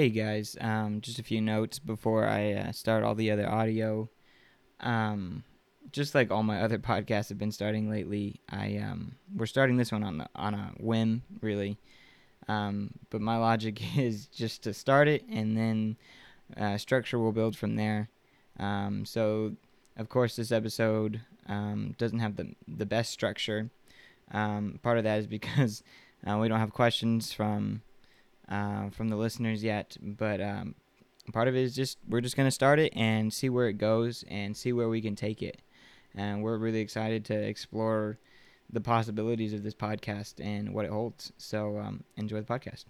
Hey guys, um, just a few notes before I uh, start all the other audio. Um, just like all my other podcasts have been starting lately, I um, we're starting this one on the, on a whim, really. Um, but my logic is just to start it and then uh, structure will build from there. Um, so, of course, this episode um, doesn't have the the best structure. Part of that is because uh, we don't have questions from uh, from the listeners yet, but um, part of it is just we're just gonna start it and see where it goes and see where we can take it. And we're really excited to explore the possibilities of this podcast and what it holds. So um, enjoy the podcast.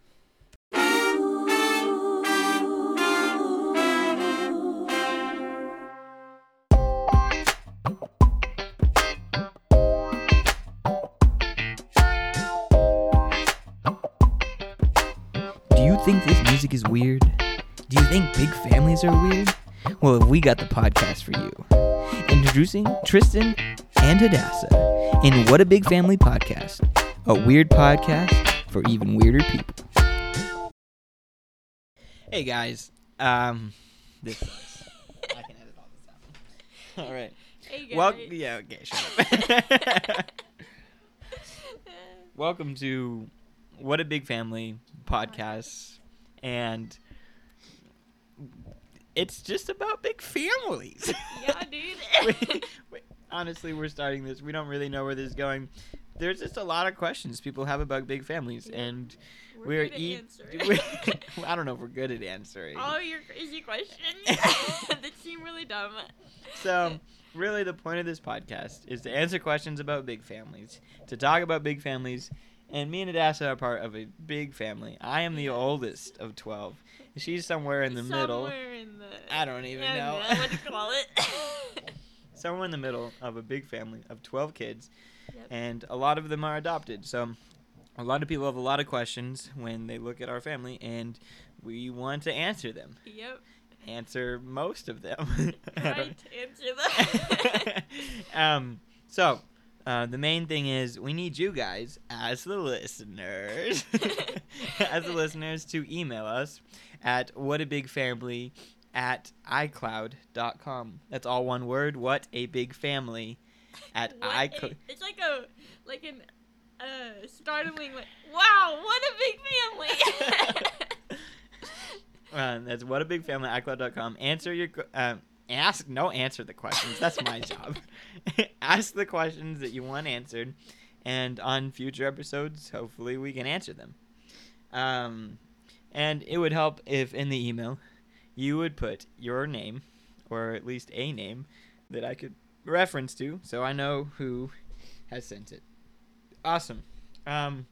Think this music is weird? Do you think big families are weird? Well, we got the podcast for you. Introducing Tristan and Hadassah in What a Big Family Podcast, a weird podcast for even weirder people. Hey guys, um, this sucks. I can edit all this out. All right. Hey guys. Well, yeah, okay, shut up. Welcome to What a Big Family podcast, and it's just about big families. yeah, dude. We- we- honestly, we're starting this. We don't really know where this is going. There's just a lot of questions people have about big families, and We're, we're good at e- answering. we- I don't know if we're good at answering. All your crazy questions that seem really dumb. So, really, the point of this podcast is to answer questions about big families, to talk about big families. And me and Hadassah are part of a big family. I am the oldest of 12. She's somewhere in the middle. Somewhere in the. I don't even I know. What do you call it? Somewhere in the middle of a big family of 12 kids. Yep. And a lot of them are adopted. So, a lot of people have a lot of questions when they look at our family, and we want to answer them. Yep. Answer most of them. Right. Answer that. um, so uh, the main thing is we need you guys as the listeners, as the listeners to email us at whatabigfamily at icloud.com. That's all one word. What a big family at iCloud. It's like a like an uh startling like wow what a big family. Uh, that's what a big family icloud.com. Answer your um, ask no answer the questions. That's my job. ask the questions that you want answered, and on future episodes, hopefully we can answer them. Um, and it would help if in the email you would put your name, or at least a name that I could reference to, so I know who has sent it. Awesome. Um,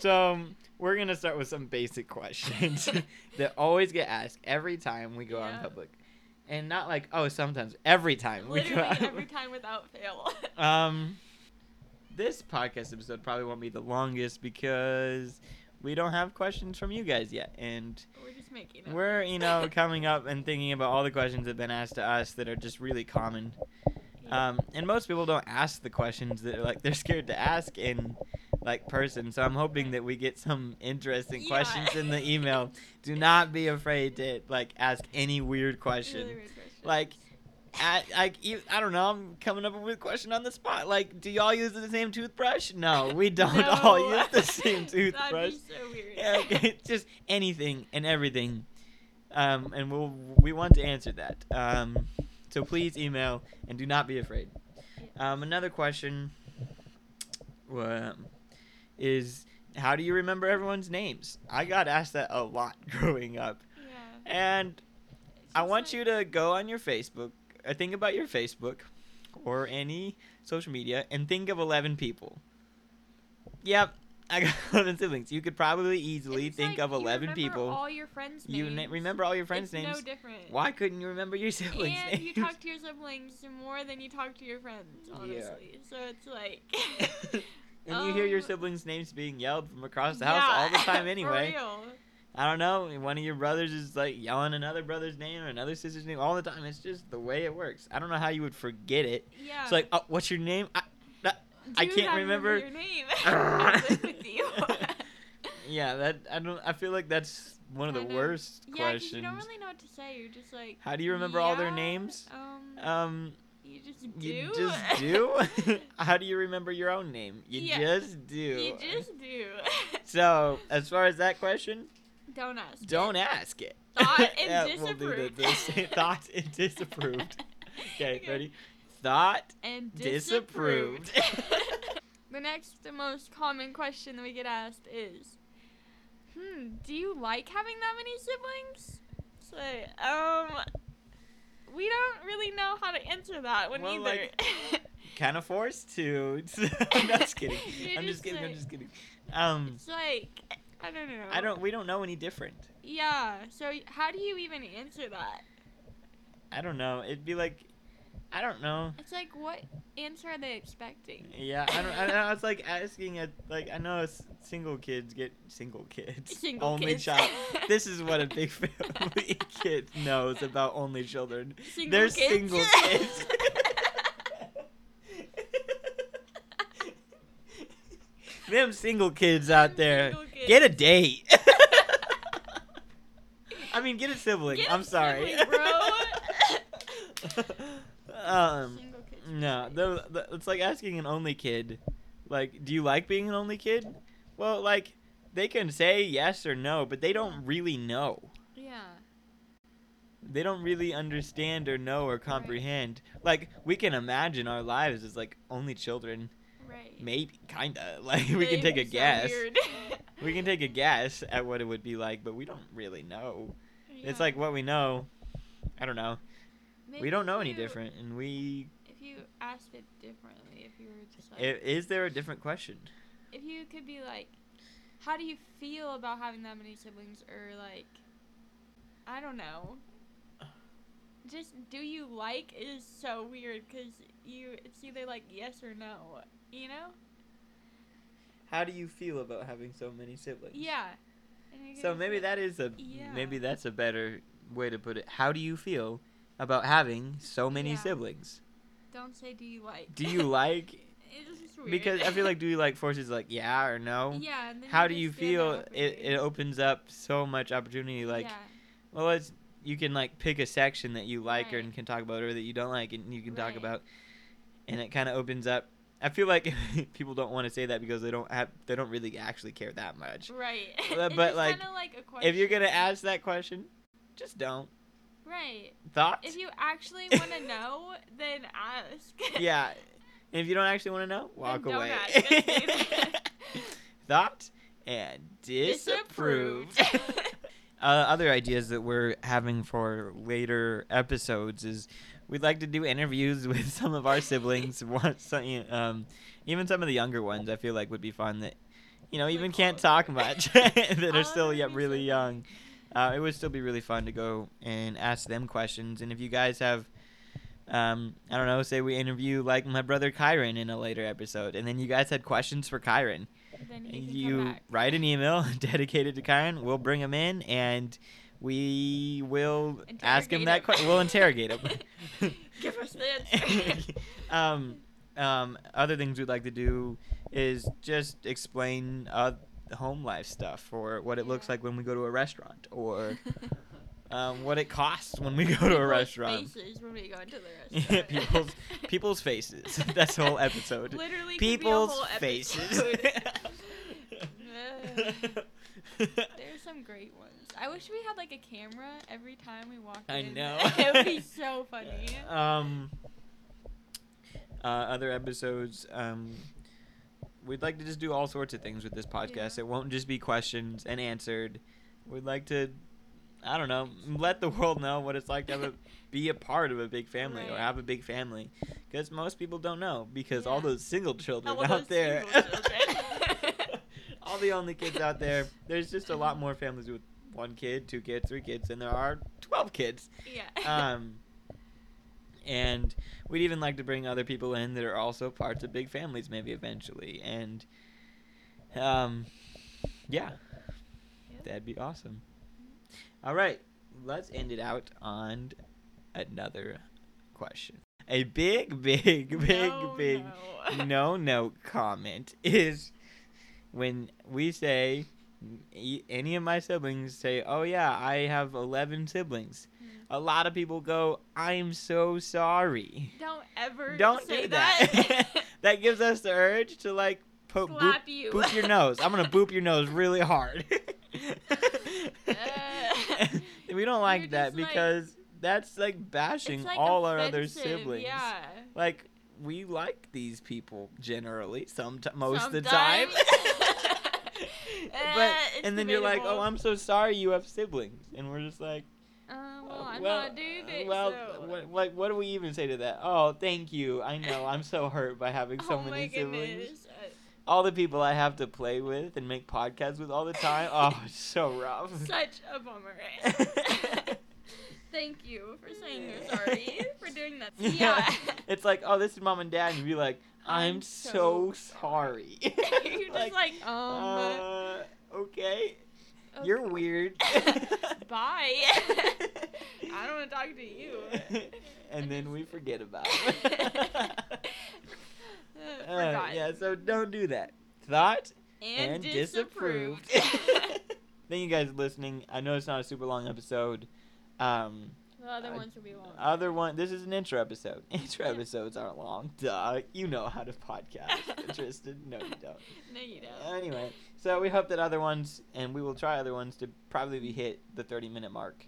so um, we're gonna start with some basic questions that always get asked every time we go out in public, and not like oh sometimes every time we go Literally out. every time without fail. Um, this podcast episode probably won't be the longest because we don't have questions from you guys yet, and We're just making up. we're you know coming up and thinking about all the questions that have been asked to us that are just really common. Um, and most people don't ask the questions that like they're scared to ask in like person. So I'm hoping that we get some interesting Yeah. questions in the email. Do not be afraid to like ask any weird question. Really weird questions. Like, I, I, I don't know. I'm coming up with a question on the spot. Like, do y'all use the same toothbrush? No, we don't all use the same toothbrush. That'd be so weird. Yeah, okay, just anything and everything. Um, and we'll we want to answer that. Um, so please email and do not be afraid. Um, another question um, is how do you remember everyone's names? I got asked that a lot growing up, Yeah. and I want you to go on your Facebook. Or think about your Facebook or any social media and think of 11 people. Yep, I got 11 siblings. You could probably easily It's think like of 11 remember people. All your friends' You na- remember all your friends' it's names. No different. Why couldn't you remember your siblings' And names? you talk to your siblings more than you talk to your friends, honestly. Yeah. So it's like. And you hear your Um, siblings' names being yelled from across the house all the time anyway. I don't know. One of your brothers is like yelling another brother's name or another sister's name all the time. It's just the way it works. I don't know how you would forget it. Yeah. It's like, oh, what's your name? I, I can't remember- your name. I live with you. Yeah, that I don't. I feel like that's one of the worst Yeah, questions. you don't really know what to say. You're just like. How do you remember all their names? Um, Um, you just do. you just do. How do you remember your own name? You Yeah. just do. you just do. So, as far as that question, don't ask. don't ask it. Thought and Yeah, we'll do the- disapproved. the thought and disapproved. Okay, ready? Thought And disapproved. disapproved. the next, the most common question that we get asked is, "Hmm, do you like having that many siblings?" So, um, we don't really know how to answer that one Well, either. like, kind of forced to. I'm just kidding. I'm just just kidding. I'm just kidding. Um, it's like, I don't know. I don't. We don't know any different. Yeah. So, how do you even answer that? I don't know. It'd be like, I don't know. It's like, what answer are they expecting? Yeah, I don't. I know. It's like asking a like. I know s- single kids get single kids. Single only kids. child. this is what a big family kid knows about only children. Single They're kids. single kids. Them single kids out there, kids. get a date. I mean, get a sibling. Get a I'm sorry, sibling, bro. um. No, the, the, it's like asking an only kid, like, do you like being an only kid? Well, like, they can say yes or no, but they don't really know. Yeah. They don't really understand or know or comprehend. Like, we can imagine our lives as like only children. Right. Maybe, kinda. Like, we can take a so guess. weird. We can take a guess at what it would be like, but we don't really know. It's like what we know. I don't know. we don't know any different, and we. If you asked it differently, if you were just like, Is there a different question? if you could be like, how do you feel about having that many siblings, or like, I don't know. Just do you like is so weird because you it's either like yes or no, you know? How do you feel about having so many siblings? Yeah. And you could So maybe like- that is a Yeah. maybe that's a better way to put it. How do you feel about having so many Yeah. siblings? Don't say do you like. Do you like it's just weird. because I feel like do you like forces like yeah or no? Yeah. And then How do you feel? It it opens up so much opportunity. Like yeah. well, it's you can like pick a section that you like or and can talk about or that you don't like and you can talk about, and it kind of opens up. I feel like people don't want to say that because they don't have they don't really actually care that much. Right. But- but, like, like a. If you're gonna ask that question, just don't. Right. Thoughts? If you actually want to know, then ask. yeah. And if you don't actually want to know, walk don't away. ask. Just say that. Thought and disapproved. Uh, other ideas that we're having for later episodes is we'd like to do interviews with some of our siblings. Once, um, even some of the younger ones, I feel like would be fun. That you know even can't talk much that are still yet really young. Uh, it would still be really fun to go and ask them questions. And if you guys have, um, I don't know, say we interview like my brother Kyron in a later episode, and then you guys had questions for Kyron, you write an email dedicated to Kyron. We'll bring him in and we will ask him that question. We'll interrogate him. Give us the answer. um, um, other things we'd like to do is just explain uh, home life stuff or what it looks like when we go to a restaurant or um, what it costs when we go to a restaurant. Faces when we go into the Yeah, restaurant. people's people's faces. That's the whole episode. Literally, People's a faces. There's some great ones. I wish we had like a camera every time we walked in. I in. know. it would be so funny. um uh, other episodes um we'd like to just do all sorts of things with this podcast. Yeah. it won't just be questions and answered. We'd like to i don't know let the world know what it's like to have a, be a part of a big family or have a big family. Because most people don't know because all those single children All out there children. all the only kids out there. There's just a lot more families with one kid two kids three kids and there are 12 kids. Yeah. um, and we'd even like to bring other people in that are also parts of big families, maybe eventually. And um, yeah, Yep. that'd be awesome. All right, let's end it out on another question. A big, big, big, No, big no. no no comment is when we say any of my siblings say, "Oh yeah, I have 11 siblings." Mm. A lot of people go, "I'm so sorry." Don't ever Don't say do that. that gives us the urge to like po- boop, you. boop your nose. I'm gonna boop your nose really hard. Uh, we don't like that just, like- because that's like bashing like, all our other siblings. Yeah. Like we like these people generally, some most of the time. But Uh, and then you're like, "Oh. I'm so sorry you have siblings," and we're just like, Uh, well, "Uh, I'm well, not doing uh, it. well, so. what, like, what do we even say to that? Oh, thank you. I know I'm so hurt by having so oh many siblings. All the people I have to play with and make podcasts with all the time. Oh, it's so rough. Such a bummer. Thank you for saying you're sorry for doing that. Yeah. it's like, oh, this is mom and dad, and you'd be like, I'm, I'm so, so sorry. you're just like, um, uh, okay, okay. you're weird. Bye. I don't want to talk to you. and then we forget about it. Uh, Uh, yeah, so don't do that. Thought and, and disapproved. disapproved. Thank you guys for listening. I know it's not a super long episode. Um, the other Uh, ones will be long. other one. This is an intro episode. Intro Yeah. episodes aren't long. Duh. You know how to podcast. Tristan. No, you don't. no, you don't. Anyway, so we hope that other ones, and we will try other ones to probably be hit the 30 minute mark,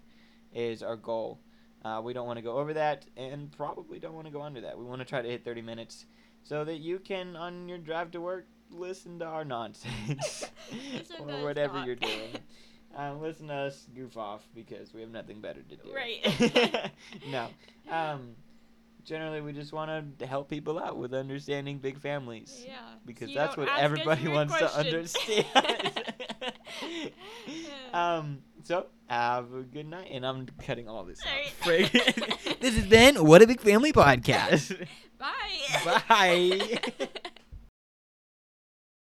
is our goal. Uh, we don't want to go over that, and probably don't want to go under that. We want to try to hit 30 minutes, so that you can, on your drive to work, listen to our nonsense or whatever you're doing. Um, listen to us goof off because we have nothing better to do. Right. no. Um, generally, we just want to help people out with understanding big families Yeah. because so you that's what everybody weird wants to understand. Um, so have a good night, and I'm cutting all this out. Sorry. Frig. this has been What a Big Family podcast. Bye. Bye.